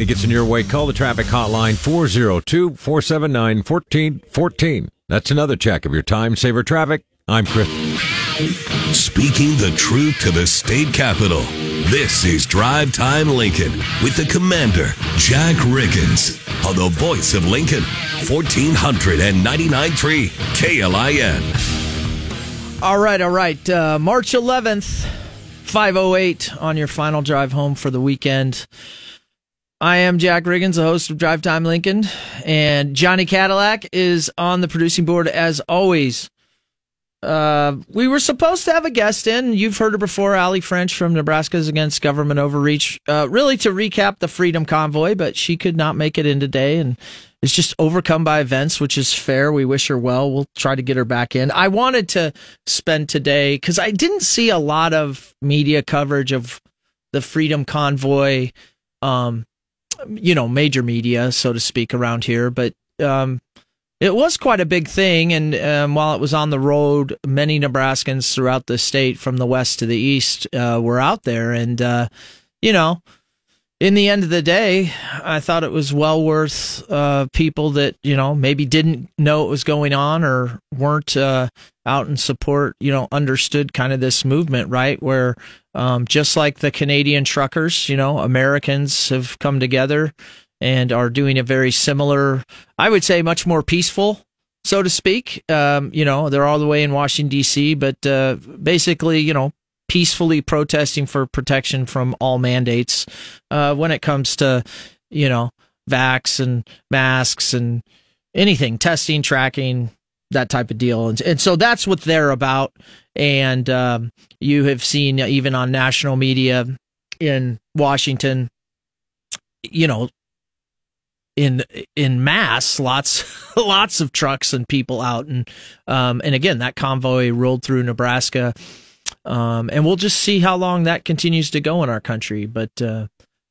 It gets in your way. Call the traffic hotline 402 479 1414. That's another check of your time saver traffic. I'm Chris. Speaking the truth to the state capitol. This is Drive Time Lincoln with the commander, Jack Riggins, on the voice of Lincoln, 1499.3 KLIN. All right, all right. Uh, March 11th, 508 on your final drive home for the weekend. I am Jack Riggins, the host of Drive Time Lincoln, and Johnny Cadillac is on the producing board as always. Uh, we were supposed to have a guest in. You've heard her before, Ali French from Nebraskans Against Government Overreach, uh, really to recap the Freedom Convoy, but she could not make it in today and is just overcome by events, which is fair. We wish her well. We'll try to get her back in. I wanted to spend today because I didn't see a lot of media coverage of the Freedom Convoy, um, you know, major media, so to speak, around here, but, um, it was quite a big thing, and um, while it was on the road, many Nebraskans throughout the state, from the west to the east, uh, were out there. And uh, you know, in the end of the day, I thought it was well worth uh, people that you know maybe didn't know what was going on or weren't uh, out in support. You know, understood kind of this movement, right? Where um, just like the Canadian truckers, you know, Americans have come together and are doing a very similar, I would say, much more peaceful, so to speak. Um, you know, they're all the way in Washington D.C., but uh, basically, you know, peacefully protesting for protection from all mandates uh, when it comes to, you know, vax and masks and anything, testing, tracking, that type of deal. And, and so that's what they're about. And um, you have seen even on national media in Washington, you know, in in mass lots lots of trucks and people out and um, and again that convoy rolled through Nebraska um, and we'll just see how long that continues to go in our country but uh,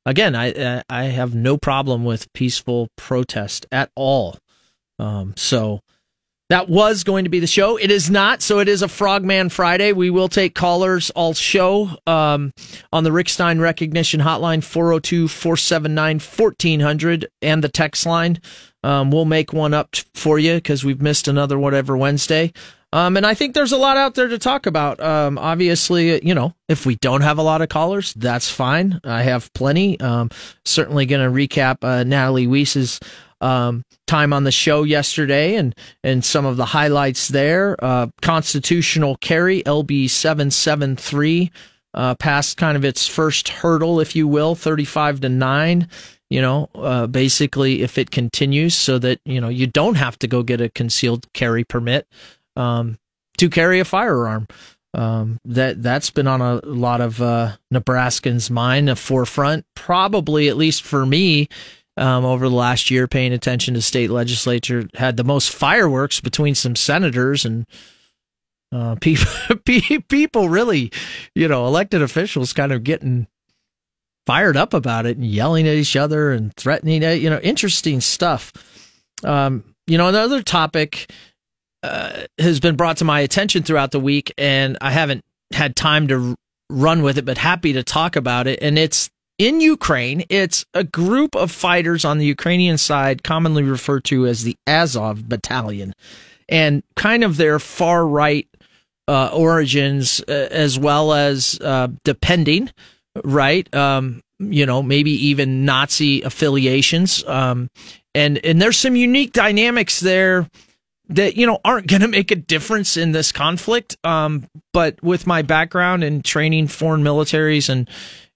again I I have no problem with peaceful protest at all um, so that was going to be the show. It is not, so it is a Frogman Friday. We will take callers all show um, on the Rick Stein Recognition Hotline, 402 479 1400, and the text line. Um, we'll make one up for you because we've missed another whatever Wednesday. Um, and I think there's a lot out there to talk about. Um, obviously, you know, if we don't have a lot of callers, that's fine. I have plenty. Um, certainly going to recap uh, Natalie Weiss's um, time on the show yesterday and, and some of the highlights there. Uh, constitutional carry, LB 773, uh, passed kind of its first hurdle, if you will, 35 to 9. You know, uh, basically, if it continues so that, you know, you don't have to go get a concealed carry permit um, to carry a firearm. Um, that that's been on a lot of uh, Nebraskans' mind, a forefront. Probably, at least for me, um, over the last year paying attention to state legislature had the most fireworks between some senators and uh, people people really you know elected officials kind of getting fired up about it and yelling at each other and threatening you know interesting stuff um, you know another topic uh, has been brought to my attention throughout the week and I haven't had time to run with it but happy to talk about it and it's in Ukraine. It's a group of fighters on the Ukrainian side, commonly referred to as the Azov Battalion, and kind of their far right uh, origins, uh, as well as uh, depending, right? Um, you know, maybe even Nazi affiliations. Um, and and there's some unique dynamics there that you know aren't going to make a difference in this conflict. Um, but with my background in training foreign militaries and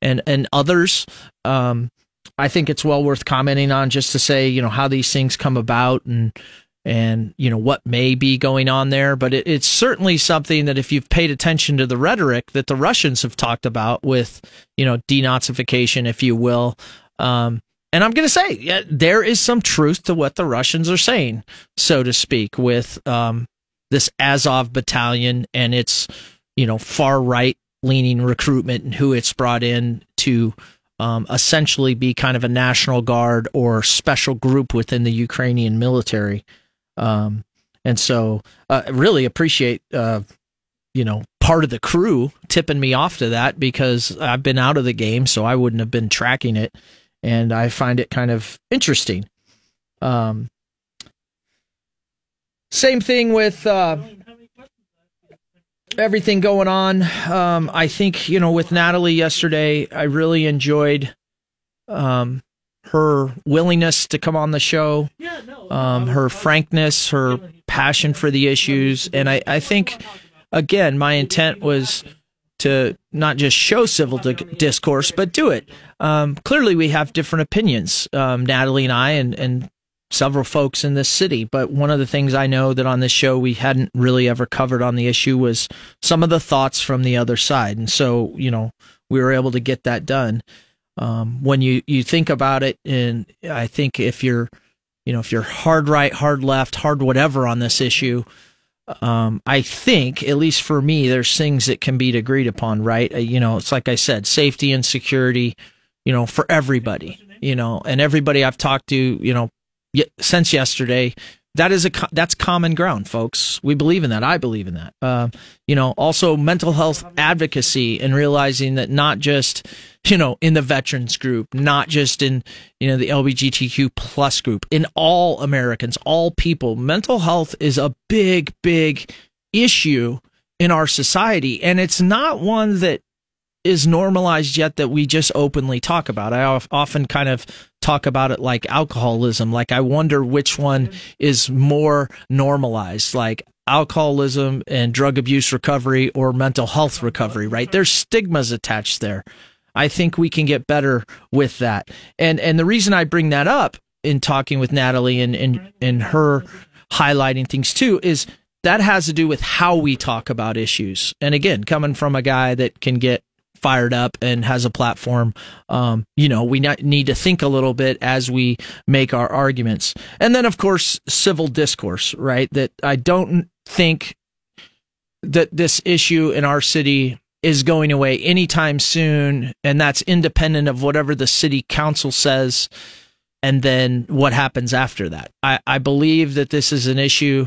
and and others, um, I think it's well worth commenting on just to say you know how these things come about and and you know what may be going on there. But it, it's certainly something that if you've paid attention to the rhetoric that the Russians have talked about with you know denazification, if you will. Um, and I'm going to say, yeah, there is some truth to what the Russians are saying, so to speak, with um, this Azov battalion and its, you know, far right leaning recruitment and who it's brought in to um, essentially be kind of a national guard or special group within the Ukrainian military. Um, and so, uh, really appreciate, uh, you know, part of the crew tipping me off to that because I've been out of the game, so I wouldn't have been tracking it and I find it kind of interesting. Um, same thing with uh, everything going on. Um, I think you know with Natalie yesterday, I really enjoyed um, her willingness to come on the show, um, her frankness, her passion for the issues, and I, I think again my intent was to not just show civil di- discourse, but do it. Um, clearly, we have different opinions, um, Natalie and I, and, and several folks in this city. But one of the things I know that on this show we hadn't really ever covered on the issue was some of the thoughts from the other side. And so, you know, we were able to get that done. Um, when you, you think about it, and I think if you're, you know, if you're hard right, hard left, hard whatever on this issue, um, I think, at least for me, there's things that can be agreed upon, right? Uh, you know, it's like I said, safety and security, you know, for everybody, you know, and everybody I've talked to, you know, since yesterday. That is a that's common ground, folks. We believe in that. I believe in that. Uh, you know, also mental health advocacy and realizing that not just you know in the veterans group, not just in you know the LGBTQ plus group, in all Americans, all people, mental health is a big, big issue in our society, and it's not one that is normalized yet that we just openly talk about. I often kind of talk about it like alcoholism. Like I wonder which one mm-hmm. is more normalized, like alcoholism and drug abuse recovery or mental health recovery, right? There's stigmas attached there. I think we can get better with that. And and the reason I bring that up in talking with Natalie and and, and her highlighting things too is that has to do with how we talk about issues. And again, coming from a guy that can get fired up and has a platform, um, you know, we need to think a little bit as we make our arguments. And then, of course, civil discourse, right? That I don't think that this issue in our city is going away anytime soon. And that's independent of whatever the city council says and then what happens after that. I, I believe that this is an issue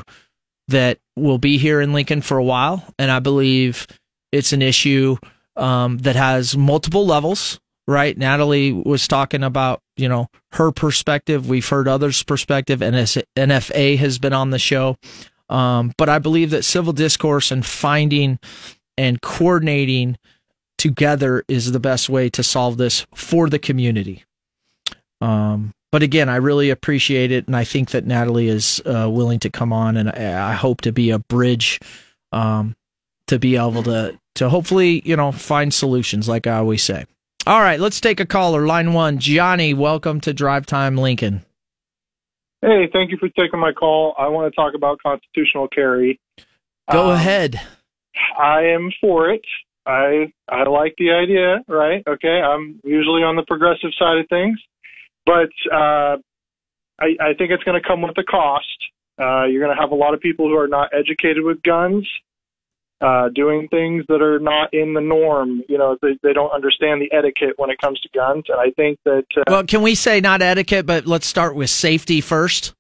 that will be here in Lincoln for a while. And I believe it's an issue um, that has multiple levels, right? Natalie was talking about, you know, her perspective. We've heard others' perspective, and NFA has been on the show. Um, but I believe that civil discourse and finding and coordinating together is the best way to solve this for the community. Um, but again, I really appreciate it, and I think that Natalie is uh, willing to come on, and I, I hope to be a bridge um, to be able to to hopefully, you know, find solutions like I always say. All right, let's take a caller. Line one, Johnny, welcome to Drive Time Lincoln. Hey, thank you for taking my call. I want to talk about constitutional carry. Go um, ahead. I am for it. I I like the idea, right? Okay, I'm usually on the progressive side of things, but uh, I, I think it's going to come with a cost. Uh, you're going to have a lot of people who are not educated with guns uh, doing things that are not in the norm. You know, they, they don't understand the etiquette when it comes to guns. And I think that. Uh, well, can we say not etiquette, but let's start with safety first?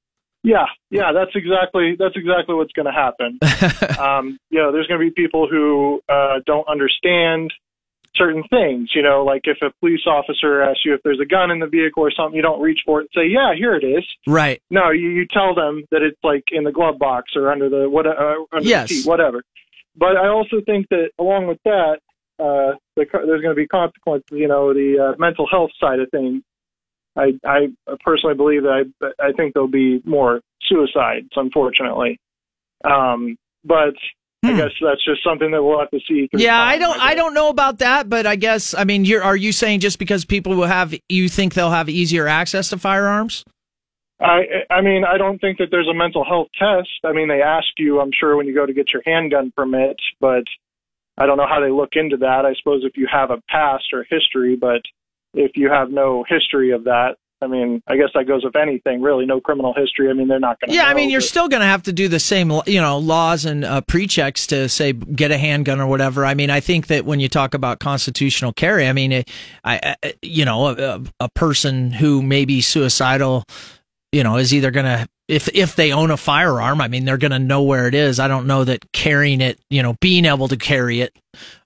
Yeah, yeah, that's exactly that's exactly what's going to happen. um, you know, there's going to be people who uh, don't understand certain things. You know, like if a police officer asks you if there's a gun in the vehicle or something, you don't reach for it and say, "Yeah, here it is." Right. No, you, you tell them that it's like in the glove box or under the what uh, under yes. the seat, whatever. But I also think that along with that, uh, the, there's going to be consequences. You know, the uh, mental health side of things. I, I personally believe that I, I think there'll be more suicides, unfortunately. Um, but I hmm. guess that's just something that we'll have to see. Yeah, I don't, I, I don't know about that, but I guess, I mean, you're, are you saying just because people will have, you think they'll have easier access to firearms? I I mean I don't think that there's a mental health test. I mean they ask you I'm sure when you go to get your handgun permit, but I don't know how they look into that. I suppose if you have a past or history, but if you have no history of that, I mean, I guess that goes with anything, really. No criminal history. I mean, they're not going to. Yeah, I mean, you're still going to have to do the same, you know, laws and uh, pre-checks to say get a handgun or whatever. I mean, I think that when you talk about constitutional carry, I mean, I, I you know, a, a person who may be suicidal you know, is either going to if if they own a firearm, I mean, they're going to know where it is. I don't know that carrying it, you know, being able to carry it,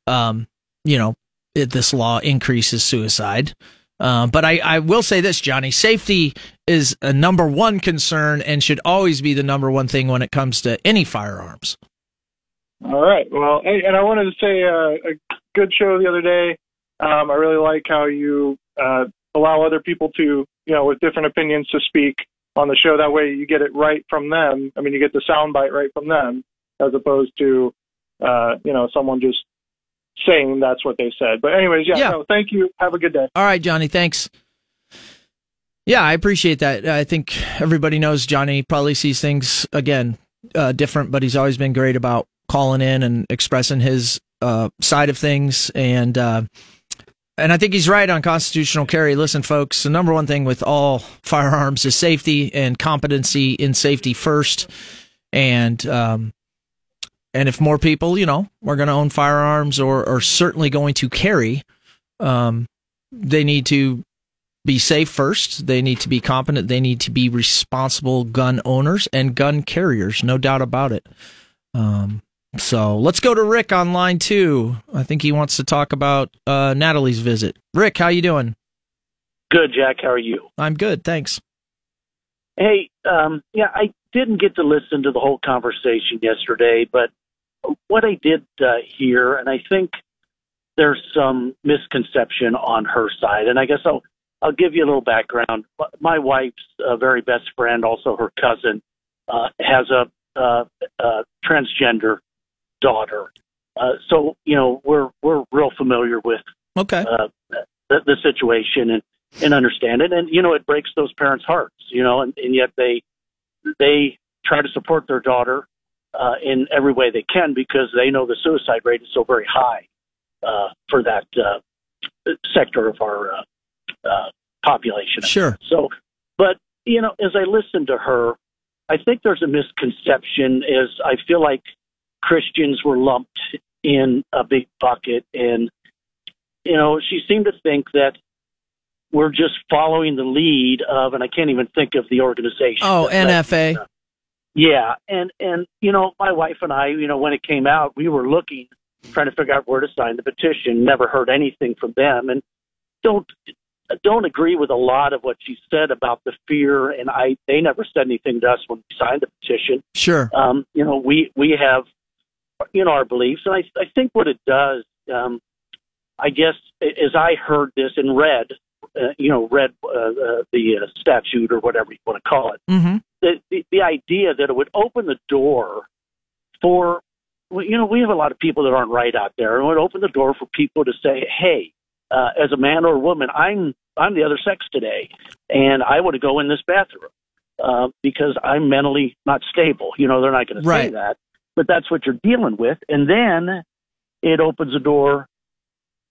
um, you know, it, this law increases suicide. Uh, but I, I will say this, Johnny, safety is a number one concern and should always be the number one thing when it comes to any firearms. All right. Well, and I wanted to say uh, a good show the other day. Um, I really like how you uh, allow other people to, you know, with different opinions to speak on the show. That way you get it right from them. I mean, you get the sound bite right from them as opposed to, uh, you know, someone just saying that's what they said. But anyways, yeah, Yeah. No, thank you. Have a good day. All right, Johnny, thanks. Yeah, I appreciate that. I think everybody knows Johnny probably sees things again uh, different, but he's always been great about calling in and expressing his uh, side of things. And uh, and I think he's right on constitutional carry. Listen, folks, the number one thing with all firearms is safety and competency in safety first. And um, and if more people, you know, are going to own firearms or are certainly going to carry, um, they need to be safe first. They need to be competent. They need to be responsible gun owners and gun carriers, no doubt about it. Um, so let's go to Rick on line two. I think he wants to talk about uh, Natalie's visit. Rick, how you doing? Good, Jack. How are you? I'm good, thanks. Hey, um, yeah, I didn't get to listen to the whole conversation yesterday, but what I did uh, hear, and I think there's some misconception on her side, and I guess I'll I'll give you a little background. My wife's uh, very best friend, also her cousin, uh, has a uh, uh, transgender daughter. Uh, so you know we're we're real familiar with Okay. uh, the, the situation and and understand it. And you know, it breaks those parents' hearts. You know, and, and yet they they try to support their daughter uh, in every way they can because they know the suicide rate is so very high uh, for that uh, sector of our uh, uh, population. Sure. So, but you know, as I listen to her, I think there's a misconception. Is I feel like Christians were lumped in a big bucket, and you know, she seemed to think that we're just following the lead of, and I can't even think of the organization. Oh, that NFA. yeah, and and you know, my wife and I, you know, when it came out, we were looking, trying to figure out where to sign the petition. Never heard anything from them, and don't don't agree with a lot of what she said about the fear. And I, they never said anything to us when we signed the petition. Sure. Um, you know, we we have, you know, our beliefs, and I I think what it does, um, I guess, as I heard this and read, uh, you know, read uh, uh, the uh, statute or whatever you want to call it Mm-hmm. the, the the idea that it would open the door for you know we have a lot of people that aren't right out there and it would open the door for people to say hey uh, as a man or a woman i'm i'm the other sex today and i want to go in this bathroom uh, because i'm mentally not stable you know they're not going to say Right. that but that's what you're dealing with and then it opens the door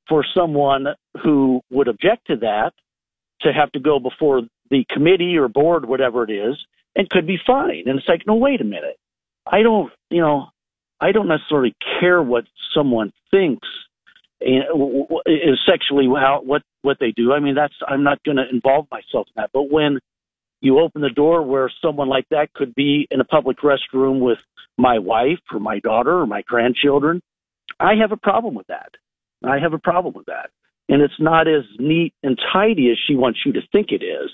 for someone who would object to that to have to go before the committee or board, whatever it is, and could be fined. And it's like, no, wait a minute. I don't, you know, I don't necessarily care what someone thinks eh, w- w- is sexually how what what they do. I mean, that's I'm not going to involve myself in that. But when you open the door where someone like that could be in a public restroom with my wife or my daughter or my grandchildren, I have a problem with that. I have a problem with that. And it's not as neat and tidy as she wants you to think it is.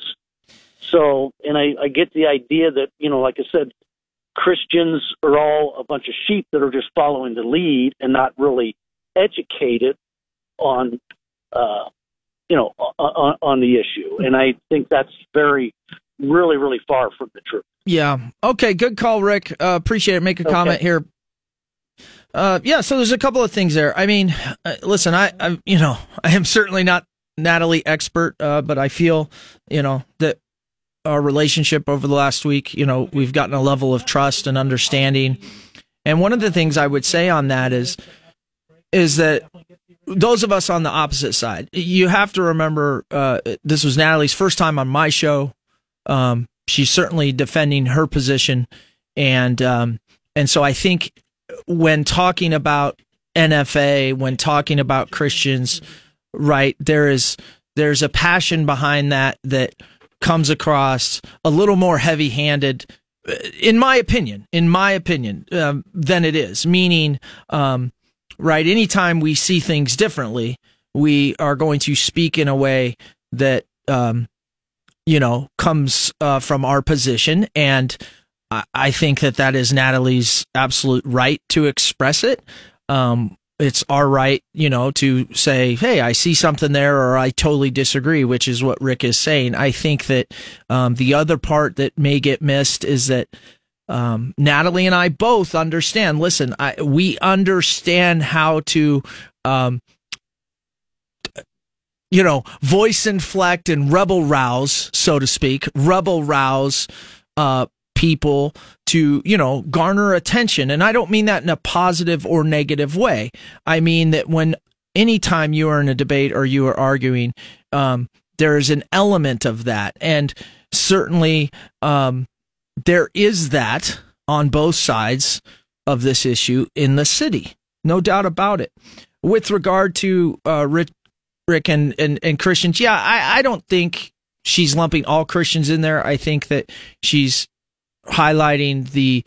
So, and I, I get the idea that, you know, like I said, Christians are all a bunch of sheep that are just following the lead and not really educated on, uh, you know, on, on the issue. And I think that's very, really, really far from the truth. Yeah. Okay. Good call, Rick. Uh, appreciate it. Make a Okay. comment here. Uh, yeah. So there's a couple of things there. I mean, uh, listen, I, I, you know, I am certainly not Natalie expert, uh, but I feel, you know, that our relationship over the last week, you know, we've gotten a level of trust and understanding. And one of the things I would say on that is, is that those of us on the opposite side, you have to remember, uh, this was Natalie's first time on my show. Um, she's certainly defending her position, and um, and so I think when talking about NFA, when talking about Christians, right there is there's a passion behind that that comes across a little more heavy-handed, uh, in my opinion. In my opinion, um, than it is. Meaning, um, right? Anytime we see things differently, we are going to speak in a way that um, you know comes uh, from our position, and I, I think that that is Natalie's absolute right to express it. Um, it's our right, you know, to say, "Hey, I see something there," or "I totally disagree," which is what Rick is saying. I think that um, the other part that may get missed is that um, Natalie and I both understand. Listen, I, we understand how to, um, you know, voice inflect and rebel rouse, so to speak, rebel rouse uh, people to, you know, garner attention. And I don't mean that in a positive or negative way. I mean that when anytime you are in a debate or you are arguing, um, there is an element of that. And certainly, um, there is that on both sides of this issue in the city. No doubt about it. With regard to uh, Rick, Rick and, and, and Christians, yeah, I, I don't think she's lumping all Christians in there. I think that she's highlighting the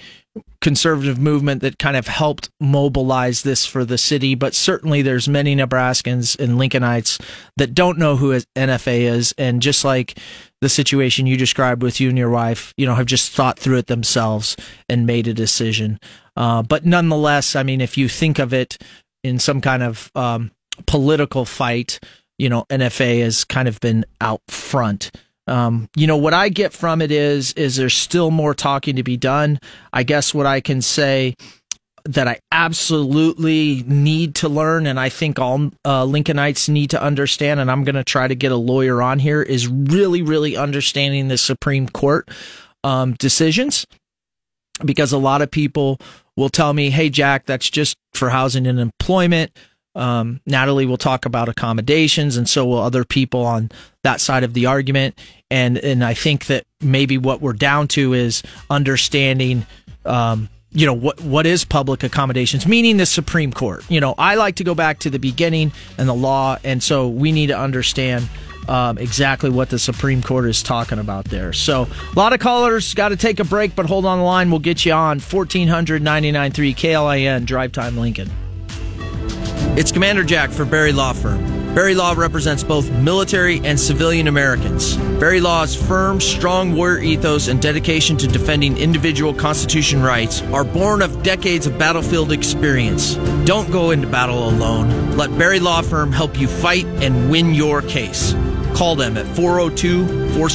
conservative movement that kind of helped mobilize this for the city. But certainly there's many Nebraskans and Lincolnites that don't know who NFA is. And just like the situation you described with you and your wife, you know, have just thought through it themselves and made a decision. Uh, but nonetheless, I mean, if you think of it in some kind of um, political fight, you know, NFA has kind of been out front. Um, you know what I get from it is is there's still more talking to be done. I guess what I can say that I absolutely need to learn, and I think all uh, Lincolnites need to understand, and I'm going to try to get a lawyer on here, is really, really understanding the Supreme Court um, decisions. Because a lot of people will tell me, hey, Jack, that's just for housing and employment. Um, Natalie will talk about accommodations, and so will other people on that side of the argument. And and I think that maybe what we're down to is understanding. Um, you know what what is public accommodations meaning the supreme court you know i like to go back to the beginning and the law and so we need to understand um, exactly what the supreme court is talking about there so a lot of callers got to take a break but hold on the line we'll get you on 1400 klin drive time lincoln it's Commander Jack for Berry Law Firm. Berry Law represents both military and civilian Americans. Berry Law's firm, strong warrior ethos, and dedication to defending individual Constitution rights are born of decades of battlefield experience. Don't go into battle alone. Let Berry Law Firm help you fight and win your case. Call them at 402 4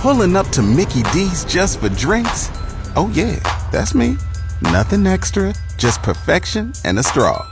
Pulling up to Mickey D's just for drinks? Oh, yeah, that's me. Nothing extra, just perfection and a straw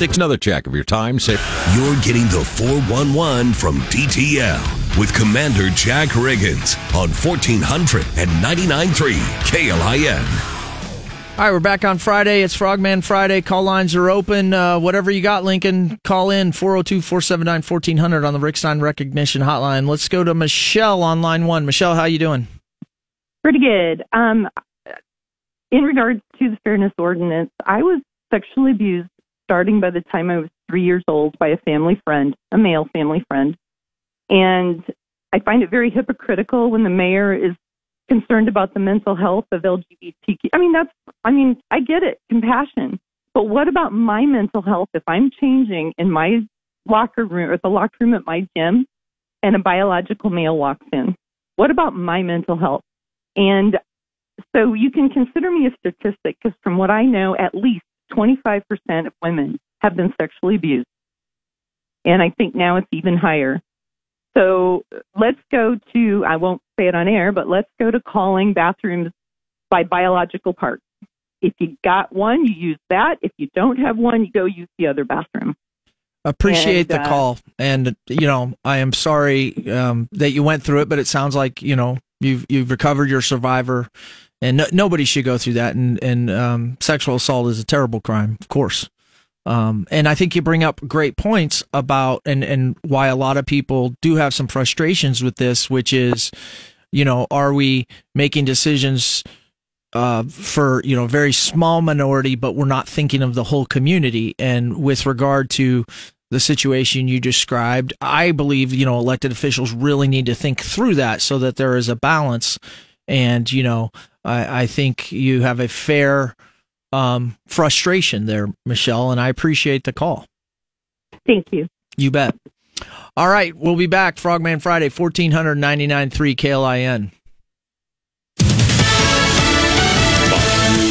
Takes another check of your time. Say You're getting the 411 from DTL with Commander Jack Riggins on 1499.3 KLIN. All right, we're back on Friday. It's Frogman Friday. Call lines are open. Uh, whatever you got, Lincoln, call in 402 479 1400 on the Rick Stein Recognition Hotline. Let's go to Michelle on line one. Michelle, how you doing? Pretty good. Um, in regards to the fairness ordinance, I was sexually abused starting by the time I was three years old by a family friend, a male family friend. And I find it very hypocritical when the mayor is concerned about the mental health of LGBTQ. I mean, that's, I mean, I get it, compassion. But what about my mental health if I'm changing in my locker room or the locker room at my gym and a biological male walks in? What about my mental health? And so you can consider me a statistic because from what I know, at least 25% of women have been sexually abused. And I think now it's even higher. So let's go to, I won't say it on air, but let's go to calling bathrooms by biological parts. If you got one, you use that. If you don't have one, you go use the other bathroom. Appreciate And, the uh, call, and you know I am sorry um, that you went through it, but it sounds like you know you've you've recovered your survivor, and no, nobody should go through that. And and um, sexual assault is a terrible crime, of course. Um, and I think you bring up great points about and and why a lot of people do have some frustrations with this, which is, you know, are we making decisions uh, for you know very small minority, but we're not thinking of the whole community. And with regard to the situation you described, I believe you know elected officials really need to think through that so that there is a balance. And you know, I, I think you have a fair um, frustration there, Michelle, and I appreciate the call. Thank you. You bet. All right, we'll be back. Frogman Friday, 1499.3 KLIN.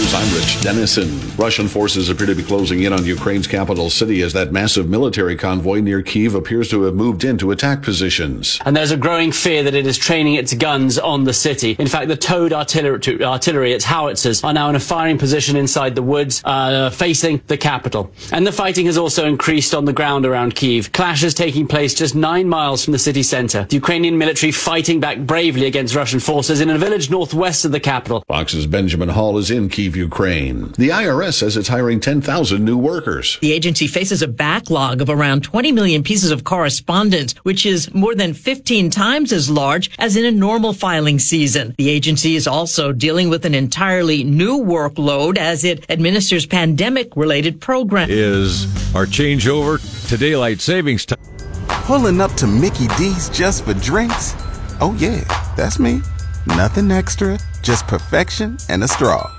News, I'm Rich Dennison. Russian forces appear to be closing in on Ukraine's capital city as that massive military convoy near Kiev appears to have moved into attack positions. And there's a growing fear that it is training its guns on the city. In fact, the towed artillery, artillery its howitzers, are now in a firing position inside the woods, uh, facing the capital. And the fighting has also increased on the ground around Kiev. Clashes taking place just nine miles from the city center. The Ukrainian military fighting back bravely against Russian forces in a village northwest of the capital. Fox's Benjamin Hall is in Kiev, Ukraine. The IRS says it's hiring 10,000 new workers. The agency faces a backlog of around 20 million pieces of correspondence, which is more than 15 times as large as in a normal filing season. The agency is also dealing with an entirely new workload as it administers pandemic related programs. Is our changeover to daylight savings time? Pulling up to Mickey D's just for drinks? Oh, yeah, that's me. Nothing extra, just perfection and a straw.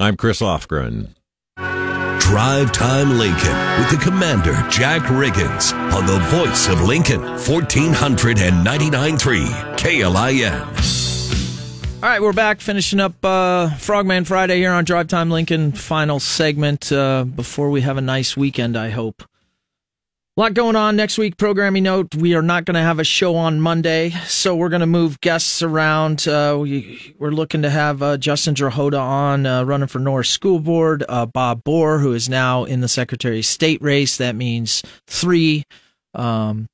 I'm Chris Lofgren. Drive Time Lincoln with the Commander Jack Riggins on the voice of Lincoln, 1499.3 KLIN. All right, we're back finishing up uh, Frogman Friday here on Drive Time Lincoln. Final segment uh, before we have a nice weekend, I hope. A lot going on next week. Programming note: We are not going to have a show on Monday, so we're going to move guests around. Uh, we, we're looking to have uh, Justin Drahota on, uh, running for Norris School Board. Uh, Bob Borer, who is now in the Secretary of State race. That means three. Um,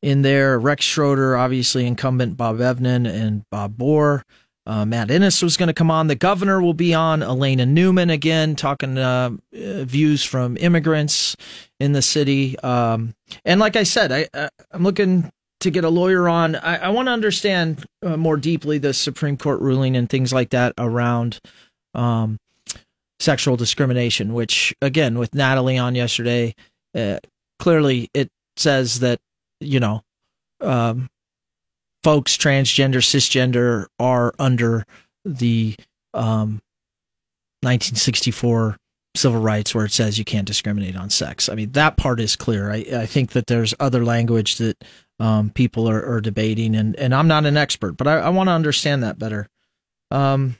in there, Rex Schroder, obviously incumbent Bob Evnen, and Bob Borer. Uh, Matt Innes was going to come on. The governor will be on. Elena Newman again, talking uh, uh, views from immigrants in the city. Um, and like I said, I, I, I'm looking to get a lawyer on. I, I want to understand uh, more deeply the Supreme Court ruling and things like that around um, sexual discrimination. Which, again, with Natalie on yesterday, uh, clearly it says that you know. Um, folks transgender cisgender are under the um, 1964 civil rights where it says you can't discriminate on sex. I mean that part is clear. I, I think that there's other language that um, people are, are, debating and, and i'm not an expert but i, I want to understand that better. Um,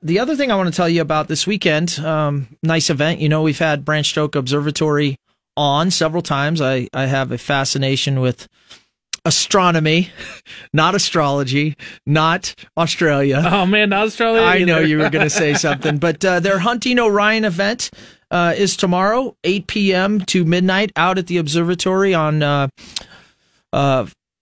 the other thing i want to tell you about this weekend um, nice event. You know we've had Branched Oak Observatory on several times. I, I have a fascination with astronomy, not astrology, not Australia. Oh man, not Australia. I know you were going to say something, but uh, their hunting Orion event uh, is tomorrow, 8 p.m. to midnight, out at the observatory on uh,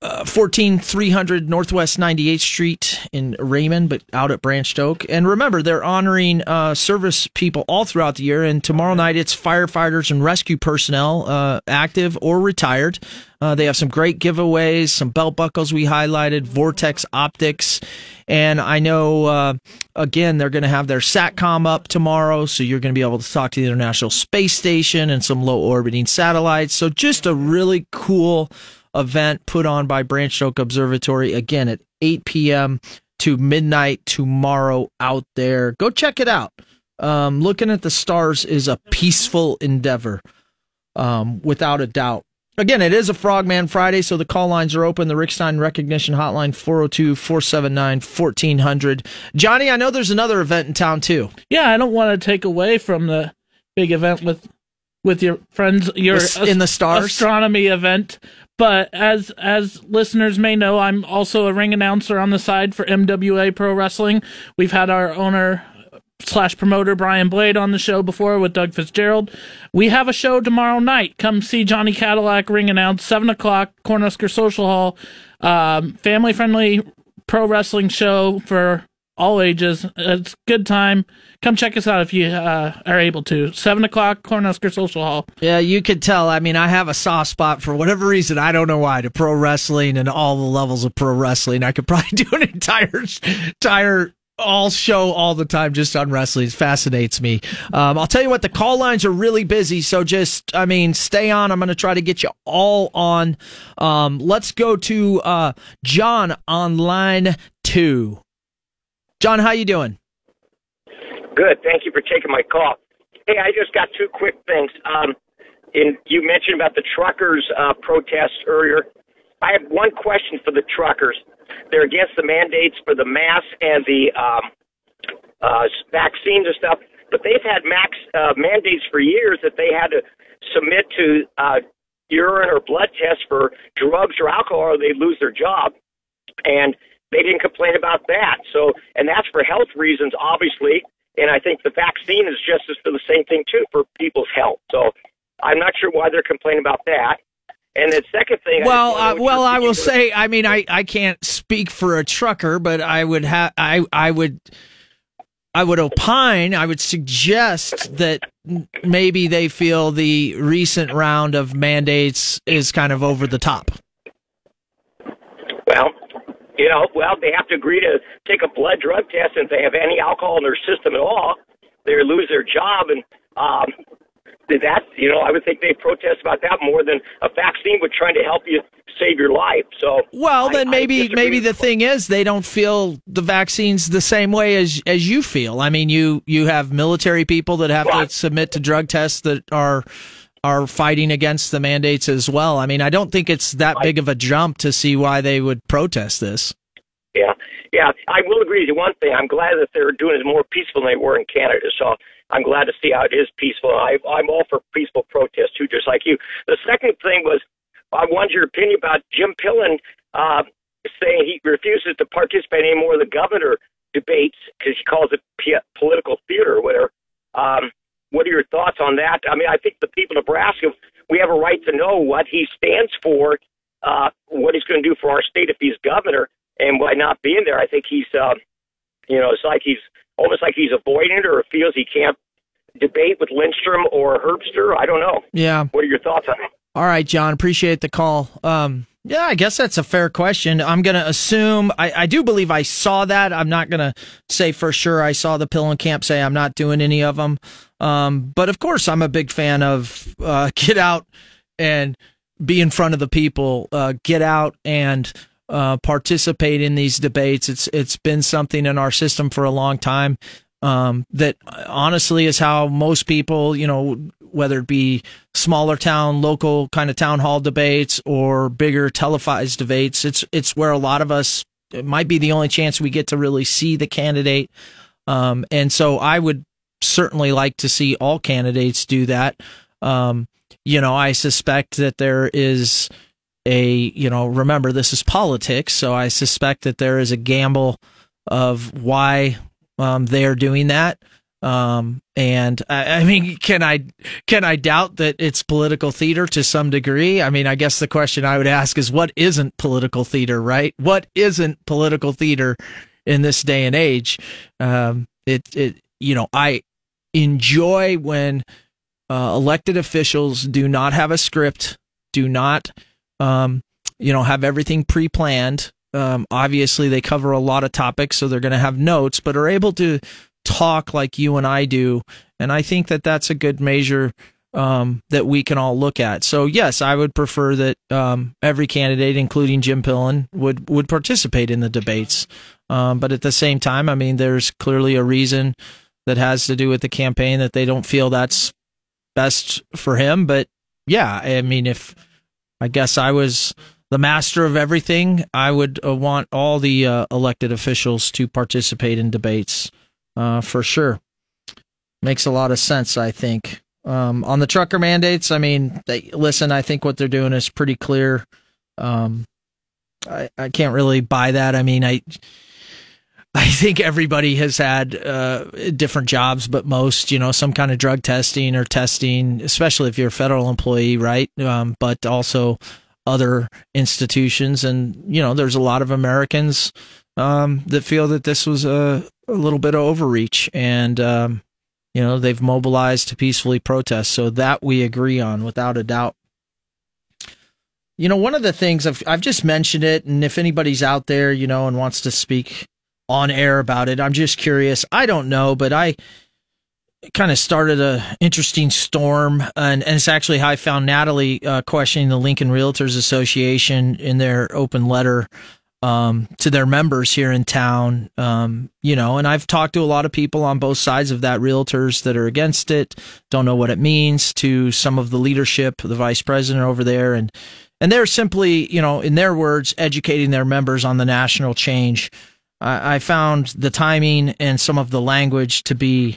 uh, uh, 14300 Northwest 98th Street in Raymond, but out at Branched Oak. And remember, they're honoring uh, service people all throughout the year. And tomorrow night, it's firefighters and rescue personnel, uh, active or retired. Uh, they have some great giveaways, some belt buckles we highlighted, Vortex Optics. And I know, uh, again, they're going to have their SATCOM up tomorrow. So you're going to be able to talk to the International Space Station and some low orbiting satellites. So just a really cool event put on by Branched Oak Observatory again at 8 p.m. to midnight tomorrow out there. Go check it out. Um, looking at the stars is a peaceful endeavor, um, without a doubt. Again, it is a Frogman Friday, so the call lines are open. The Rick Stein Recognition Hotline, 402 479 1400. Johnny, I know there's another event in town, too. Yeah, I don't want to take away from the big event with with your friends, your in the stars astronomy event. But as as listeners may know, I'm also a ring announcer on the side for MWA Pro Wrestling. We've had our owner slash promoter Brian Blade on the show before with Doug Fitzgerald. We have a show tomorrow night. Come see Johnny Cadillac ring announce seven o'clock Cornhusker Social Hall. Um, family friendly pro wrestling show for all ages. It's good time. Come check us out if you uh, are able to. Seven o'clock, Cornhusker Social Hall. Yeah, you could tell. I mean, I have a soft spot for whatever reason. I don't know why to pro wrestling and all the levels of pro wrestling. I could probably do an entire, entire all show all the time just on wrestling. It fascinates me. Um, I'll tell you what, the call lines are really busy. So just, I mean, stay on. I'm going to try to get you all on. Um, let's go to uh, John on line two. John, how you doing? Good. Thank you for taking my call. Hey, I just got two quick things. Um, in, you mentioned about the truckers' uh, protests earlier. I have one question for the truckers. They're against the mandates for the masks and the um, uh, vaccines and stuff, but they've had max uh, mandates for years that they had to submit to uh, urine or blood tests for drugs or alcohol, or they lose their job. And they didn't complain about that. So, and that's for health reasons, obviously. And I think the vaccine is just as for the same thing too for people's health. So I'm not sure why they're complaining about that. And the second thing, well, uh, well, I will say, I mean, I, I can't speak for a trucker, but I would have, I, I would, I would opine, I would suggest that maybe they feel the recent round of mandates is kind of over the top. Well, you know, well, they have to agree to take a blood drug test, and if they have any alcohol in their system at all, they lose their job. And um, that, you know, I would think they protest about that more than a vaccine would trying to help you save your life. So, well, then I, maybe I maybe the thing is they don't feel the vaccines the same way as as you feel. I mean, you you have military people that have to submit to drug tests that are are fighting against the mandates as well. I mean, I don't think it's that big of a jump to see why they would protest this. Yeah, yeah, I will agree with you. One thing, I'm glad that they're doing it more peaceful than they were in Canada. So I'm glad to see how it is peaceful. I, I'm all for peaceful protest too, just like you. The second thing was, I wanted your opinion about Jim Pillen uh, saying he refuses to participate anymore in the governor debates because he calls it p- political theater or whatever. Um, what are your thoughts on that? I mean, I think the people of Nebraska, we have a right to know what he stands for, uh, what he's going to do for our state if he's governor, and by not being there, I think he's, uh, you know, it's like he's almost like he's avoiding it or feels he can't debate with Lindstrom or Herbster. I don't know. Yeah. What are your thoughts on it? All right, John. Appreciate the call. Um, yeah, I guess that's a fair question. I'm going to assume, I, I do believe I saw that. I'm not going to say for sure I saw the Pillen camp say I'm not doing any of them. Um, but of course, I'm a big fan of uh, get out and be in front of the people, uh, get out and uh, participate in these debates. It's It's been something in our system for a long time. Um, that honestly is how most people, you know, whether it be smaller town, local kind of town hall debates or bigger televised debates. It's it's where a lot of us it might be the only chance we get to really see the candidate. Um, and so I would certainly like to see all candidates do that. Um, you know, I suspect that there is a, you know, remember this is politics, so I suspect that there is a gamble of why um, they are doing that. Um, and I, I mean, can I can I doubt that it's political theater to some degree? I mean, I guess the question I would ask is, what isn't political theater, right? What isn't political theater in this day and age? Um, it it you know, I enjoy when uh, elected officials do not have a script, do not um, you know have everything pre-planned. Um, obviously, they cover a lot of topics, so they're going to have notes, but are able to talk like you and I do. And I think that that's a good measure um, that we can all look at. So yes, I would prefer that um, every candidate, including Jim Pillen, would would participate in the debates. Um, but at the same time, I mean, there's clearly a reason that has to do with the campaign that they don't feel that's best for him. But yeah, I mean, if I guess I was the master of everything, I would uh, want all the uh, elected officials to participate in debates uh, for sure. Makes a lot of sense, I think. Um, on the trucker mandates, I mean, they, listen, I think what they're doing is pretty clear. Um, I, I can't really buy that. I mean, I I think everybody has had uh, different jobs, but most, you know, some kind of drug testing or testing, especially if you're a federal employee, right? Um, but also other institutions. And, you know, there's a lot of Americans um, that feel that this was a, a little bit of overreach. And, um, you know, they've mobilized to peacefully protest. So that we agree on without a doubt. You know, one of the things I've, I've just mentioned it, and if anybody's out there, you know, and wants to speak on air about it. I'm just curious. I don't know, but I kind of started a interesting storm, and, and it's actually how I found Natalie uh, questioning the Lincoln Realtors Association in their open letter um, to their members here in town. Um, you know, and I've talked to a lot of people on both sides of that, realtors that are against it, don't know what it means, to some of the leadership, the vice president over there, and and they're simply, you know, in their words, educating their members on the national change I, I found the timing and some of the language to be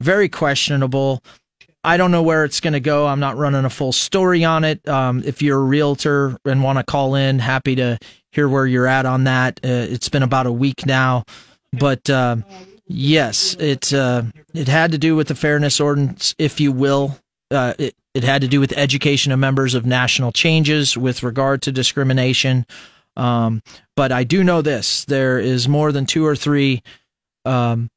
very questionable. I don't know where it's going to go. I'm not running a full story on it. Um, if you're a realtor and want to call in, happy to hear where you're at on that. Uh, it's been about a week now, but uh, yes, it uh, it had to do with the fairness ordinance, if you will. Uh, it it had to do with education of members of national changes with regard to discrimination. Um, but I do know this: there is more than two or three um,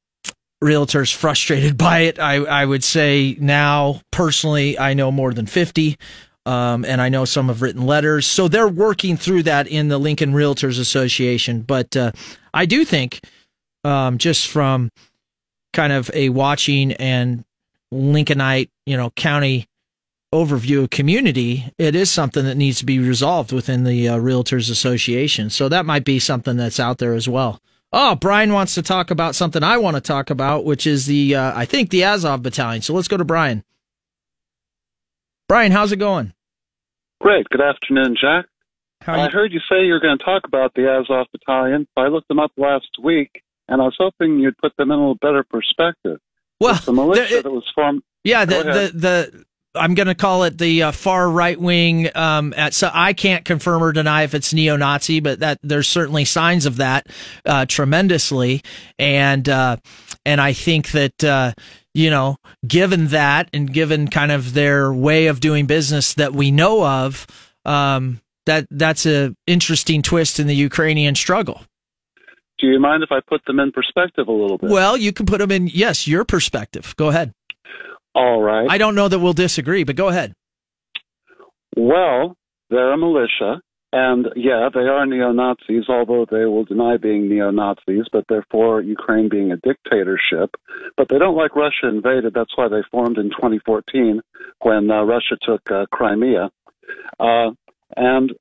realtors frustrated by it. I, I would say now, personally, I know more than fifty. Um, and I know some have written letters. So they're working through that in the Lincoln Realtors Association. But uh, I do think, um, just from kind of a watching and Lincolnite, you know, county overview of community, it is something that needs to be resolved within the uh, Realtors Association. So that might be something that's out there as well. Oh, Brian wants to talk about something I want to talk about, which is the, uh, I think, the Azov Battalion. So let's go to Brian. Brian, how's it going? Great. Good afternoon, Jack. I heard you say you were going to talk about the Azov Battalion. I looked them up last week, and I was hoping you'd put them in a little better perspective. Well, it's the militia it, that was formed. Yeah, the, the, the I'm going to call it the uh, far right wing. Um, at, so I can't confirm or deny if it's neo-Nazi, but that there's certainly signs of that uh, tremendously, and uh, and I think that uh, you know, given that and given kind of their way of doing business that we know of, um, that that's a interesting twist in the Ukrainian struggle. Do you mind if I put them in perspective a little bit? Well, you can put them in. Yes, your perspective. Go ahead. All right. I don't know that we'll disagree, but go ahead. Well, they're a militia, and yeah, they are neo Nazis, although they will deny being neo Nazis, but they're for Ukraine being a dictatorship. But they don't like Russia invaded. That's why they formed in 2014 when uh, Russia took uh, Crimea. Uh, and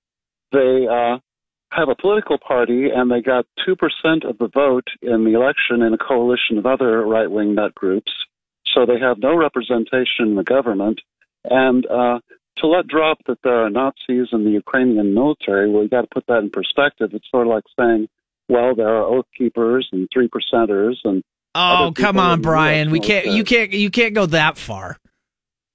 they uh, have a political party, and they got 2% of the vote in the election in a coalition of other right wing nut groups so they have no representation in the government. And uh, to let drop that there are Nazis in the Ukrainian military, well, you got to put that in perspective. It's sort of like saying, well, there are oath keepers and three percenters and. Oh, come on, Brian. We can't. You can't. You can't go that far.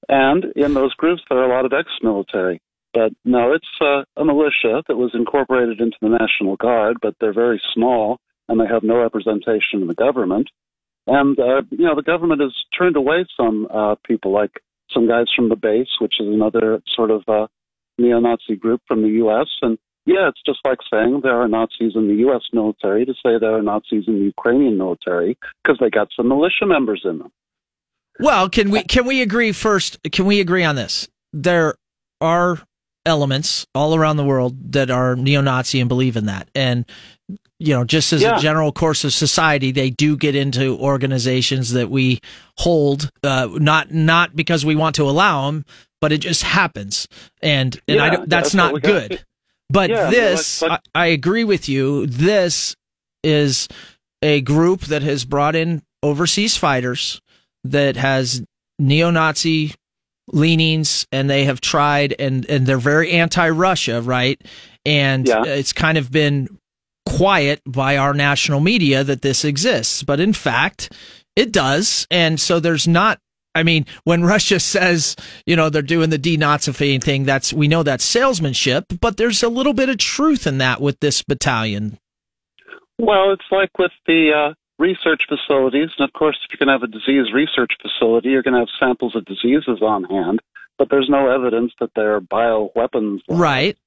And in those groups, there are a lot of ex-military. But no, it's uh, a militia that was incorporated into the National Guard, but they're very small and they have no representation in the government. And uh, you know, the government has turned away some uh, people, like some guys from the base, which is another sort of uh, neo-Nazi group from the U.S. And yeah, it's just like saying there are Nazis in the U.S. military to say there are Nazis in the Ukrainian military because they got some militia members in them. Well, can we can we agree first? Can we agree on this? There are elements all around the world that are neo-Nazi and believe in that, and you know, just as Yeah. a general course of society, they do get into organizations that we hold, uh, not not because we want to allow them, but it just happens, and and I Yeah, don't, that's, that's not got. good. But Yeah, this, like- like- I, I agree with you. This is a group that has brought in overseas fighters that has neo-Nazi leanings, and they have tried, and and they're very anti-Russia, right? And it's kind of been quiet by our national media that this exists, but in fact, it does. And so there's not. I mean, when Russia says, you know, they're doing the denazifying thing, that's we know that's salesmanship, but there's a little bit of truth in that with this battalion. Well, it's like with the uh, research facilities, and of course, if you're going to have a disease research facility, you're going to have samples of diseases on hand, but there's no evidence that they're bioweapons. Right.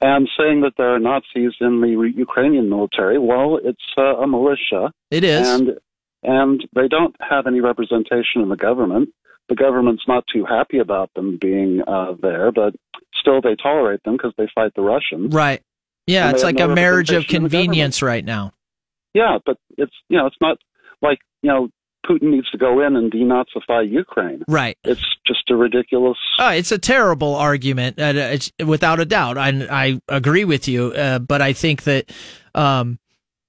And saying that there are Nazis in the re- Ukrainian military, well, it's uh, a militia. It is. And and they don't have any representation in the government. The government's not too happy about them being uh, there, but still they tolerate them because they fight the Russians. Right. Yeah, it's like have a marriage of representation in the government. convenience right now. Yeah, but it's you know it's not like you know Putin needs to go in and denazify Ukraine. Right. It's just a ridiculous. Oh, it's a terrible argument, uh, it's, without a doubt. I, I agree with you, uh, but I think that, um,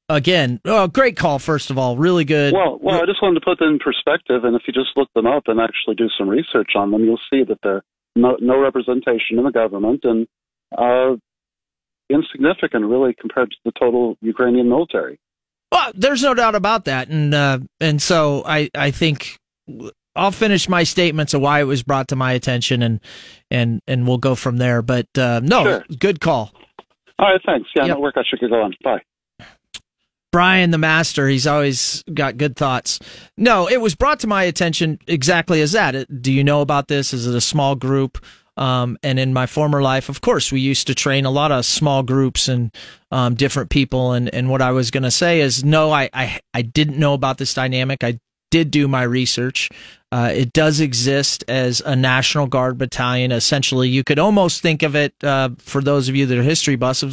again, oh, great call. First of all, really good. Well, well, I just wanted to put them in perspective, and if you just look them up and actually do some research on them, you'll see that they're no, no representation in the government and uh, insignificant, really, compared to the total Ukrainian military. Well, there's no doubt about that, and uh, and so I I think I'll finish my statements of why it was brought to my attention, and and and we'll go from there. But uh, no, Sure. good call. All right, thanks. Yeah, no work. I should get on. Bye. Brian the master, he's always got good thoughts. No, it was brought to my attention exactly as that. Do you know about this? Is it a small group? Um, and in my former life, of course, we used to train a lot of small groups and um, different people. And, and what I was going to say is, no, I, I I didn't know about this dynamic. I did do my research. Uh, it does exist as a National Guard battalion. Essentially, you could almost think of it uh, for those of you that are history buffs,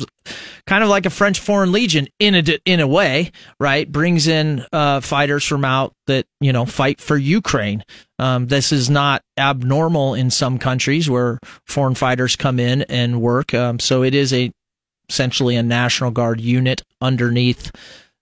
kind of like a French Foreign Legion in a in a way, right? Brings in uh, fighters from out that you know fight for Ukraine. Um, this is not abnormal in some countries where foreign fighters come in and work. Um, so it is a essentially a National Guard unit underneath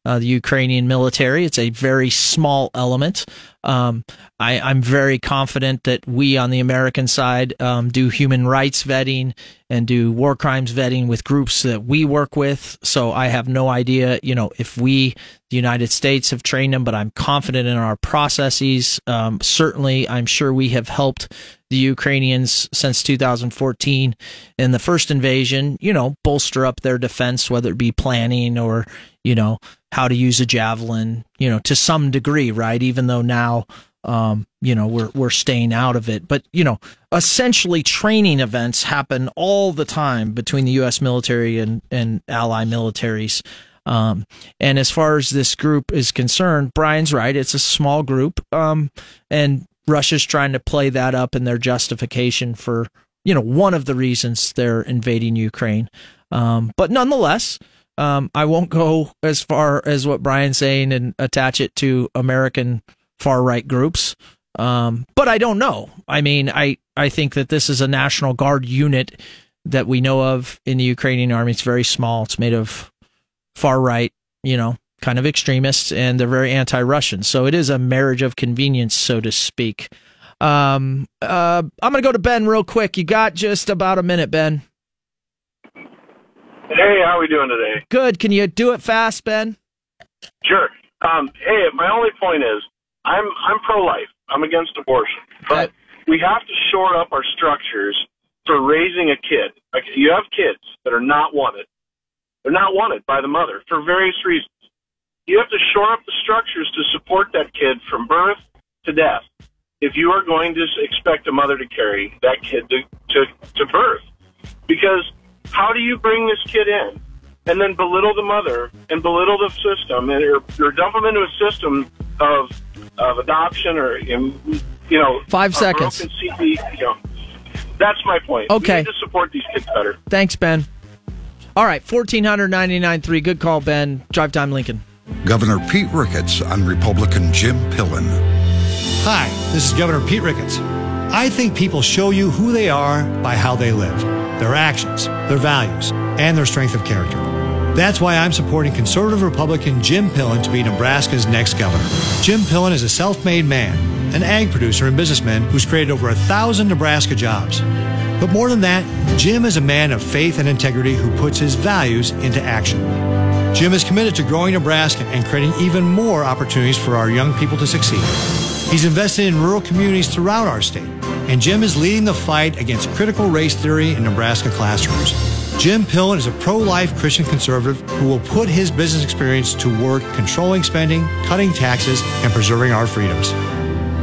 Uh, the Ukrainian military. It's a very small element. Um, I, I'm very confident that we on the American side um, do human rights vetting and do war crimes vetting with groups that we work with. So I have no idea, you know, if we, the United States, have trained them, but I'm confident in our processes. Um, certainly, I'm sure we have helped the Ukrainians since 2014 in the first invasion, you know, bolster up their defense, whether it be planning or, you know, how to use a javelin, you know, to some degree, right? Even though now, um, you know, we're, we're staying out of it. But, you know, essentially training events happen all the time between the U.S. military and, and ally militaries. Um, and as far as this group is concerned, Brian's right. It's a small group. Um, and Russia's trying to play that up in their justification for, you know, one of the reasons they're invading Ukraine. Um, but nonetheless, um, I won't go as far as what Brian's saying and attach it to American far right groups. Um, but I don't know. I mean, I, I think that this is a National Guard unit that we know of in the Ukrainian army. It's very small. It's made of far right, you know, kind of extremists, and they're very anti-Russian. So it is a marriage of convenience, so to speak. Um, uh, I'm gonna go to Ben real quick. You got just about a minute, Ben. Hey, how are we doing today? Good. Can you do it fast, Ben? Sure. Um, hey, my only point is, I'm I'm pro-life. I'm against abortion, but we have to shore up our structures for raising a kid. Like you have kids that are not wanted. They're not wanted by the mother for various reasons. you have to shore up the structures to support that kid from birth to death. If you are going to expect a mother to carry that kid to, to, to birth, because how do you bring this kid in and then belittle the mother and belittle the system and or, or dump them into a system of of adoption or you know Five seconds. broken CP, you know, that's my point. Okay. we need to support these kids better. Thanks, Ben. All right, 1499.3. Good call, Ben. Drive time Lincoln. Governor Pete Ricketts on Republican Jim Pillen. Hi, this is Governor Pete Ricketts. I think people show you who they are by how they live, their actions, their values, and their strength of character. That's why I'm supporting conservative Republican Jim Pillen to be Nebraska's next governor. Jim Pillen is a self made man, an ag producer and businessman who's created over a thousand Nebraska jobs. But more than that, Jim is a man of faith and integrity who puts his values into action. Jim is committed to growing Nebraska and creating even more opportunities for our young people to succeed. He's invested in rural communities throughout our state, and Jim is leading the fight against critical race theory in Nebraska classrooms. Jim Pillen is a pro life Christian conservative who will put his business experience to work controlling spending, cutting taxes, and preserving our freedoms.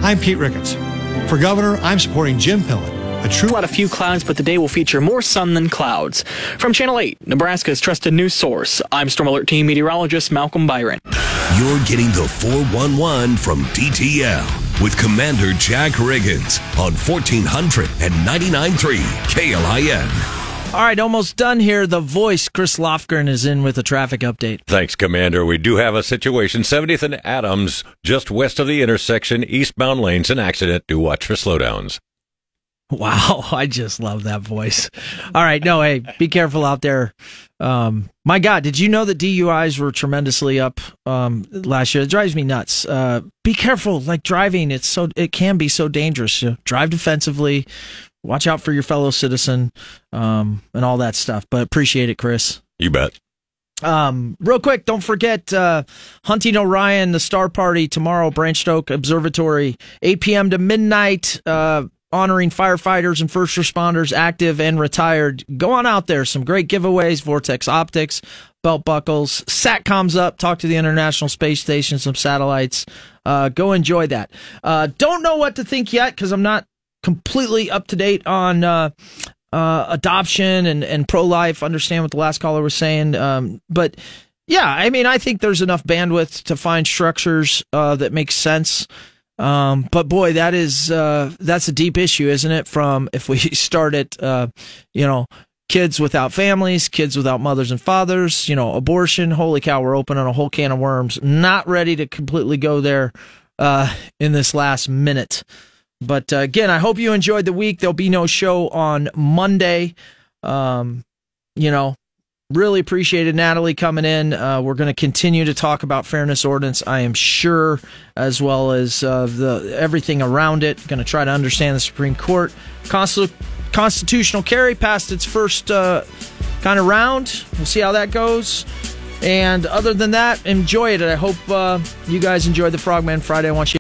I'm Pete Ricketts. For governor, I'm supporting Jim Pillen. A true Out a few clouds, but the day will feature more sun than clouds. From Channel 8, Nebraska's trusted news source, I'm Storm Alert Team meteorologist Malcolm Byron. You're getting the 411 from DTL with Commander Jack Riggins on 1400 and 99.3 KLIN. All right, almost done here. The voice, Chris Lofgren, is in with a traffic update. Thanks, Commander. We do have a situation. 70th and Adams, just west of the intersection, eastbound lanes, an accident. Do watch for slowdowns. Wow, I just love that voice. All right, no, hey, be careful out there. Um, my God, did you know that DUIs were tremendously up um, last year? It drives me nuts. Uh, be careful, like driving. It's so it can be so dangerous. You know, drive defensively. Watch out for your fellow citizen, um, and all that stuff. But appreciate it, Chris. You bet. Um, real quick, don't forget uh, Hunting Orion, the Star Party tomorrow, Branched Oak Observatory, 8 p.m. to midnight. Uh, honoring firefighters and first responders, active and retired. Go on out there. Some great giveaways. Vortex Optics, belt buckles, satcoms up. Talk to the International Space Station. Some satellites. Uh, go enjoy that. Uh, don't know what to think yet because I'm not completely up to date on. Uh, uh, adoption and, and pro life. Understand what the last caller was saying. Um, but yeah, I mean, I think there's enough bandwidth to find structures uh, that make sense. Um, but boy, that is uh, that's a deep issue, isn't it? From if we start at uh, you know kids without families, kids without mothers and fathers, you know, abortion. Holy cow, we're opening a whole can of worms. Not ready to completely go there uh, in this last minute. But uh, again, I hope you enjoyed the week. There'll be no show on Monday. Um, you know, really appreciated Natalie coming in. Uh, we're going to continue to talk about fairness ordinance, I am sure, as well as uh, the everything around it. Going to try to understand the Supreme Court. Constitu- constitutional carry passed its first uh, kind of round. We'll see how that goes. And other than that, enjoy it. I hope uh, you guys enjoyed the Frogman Friday. I want you.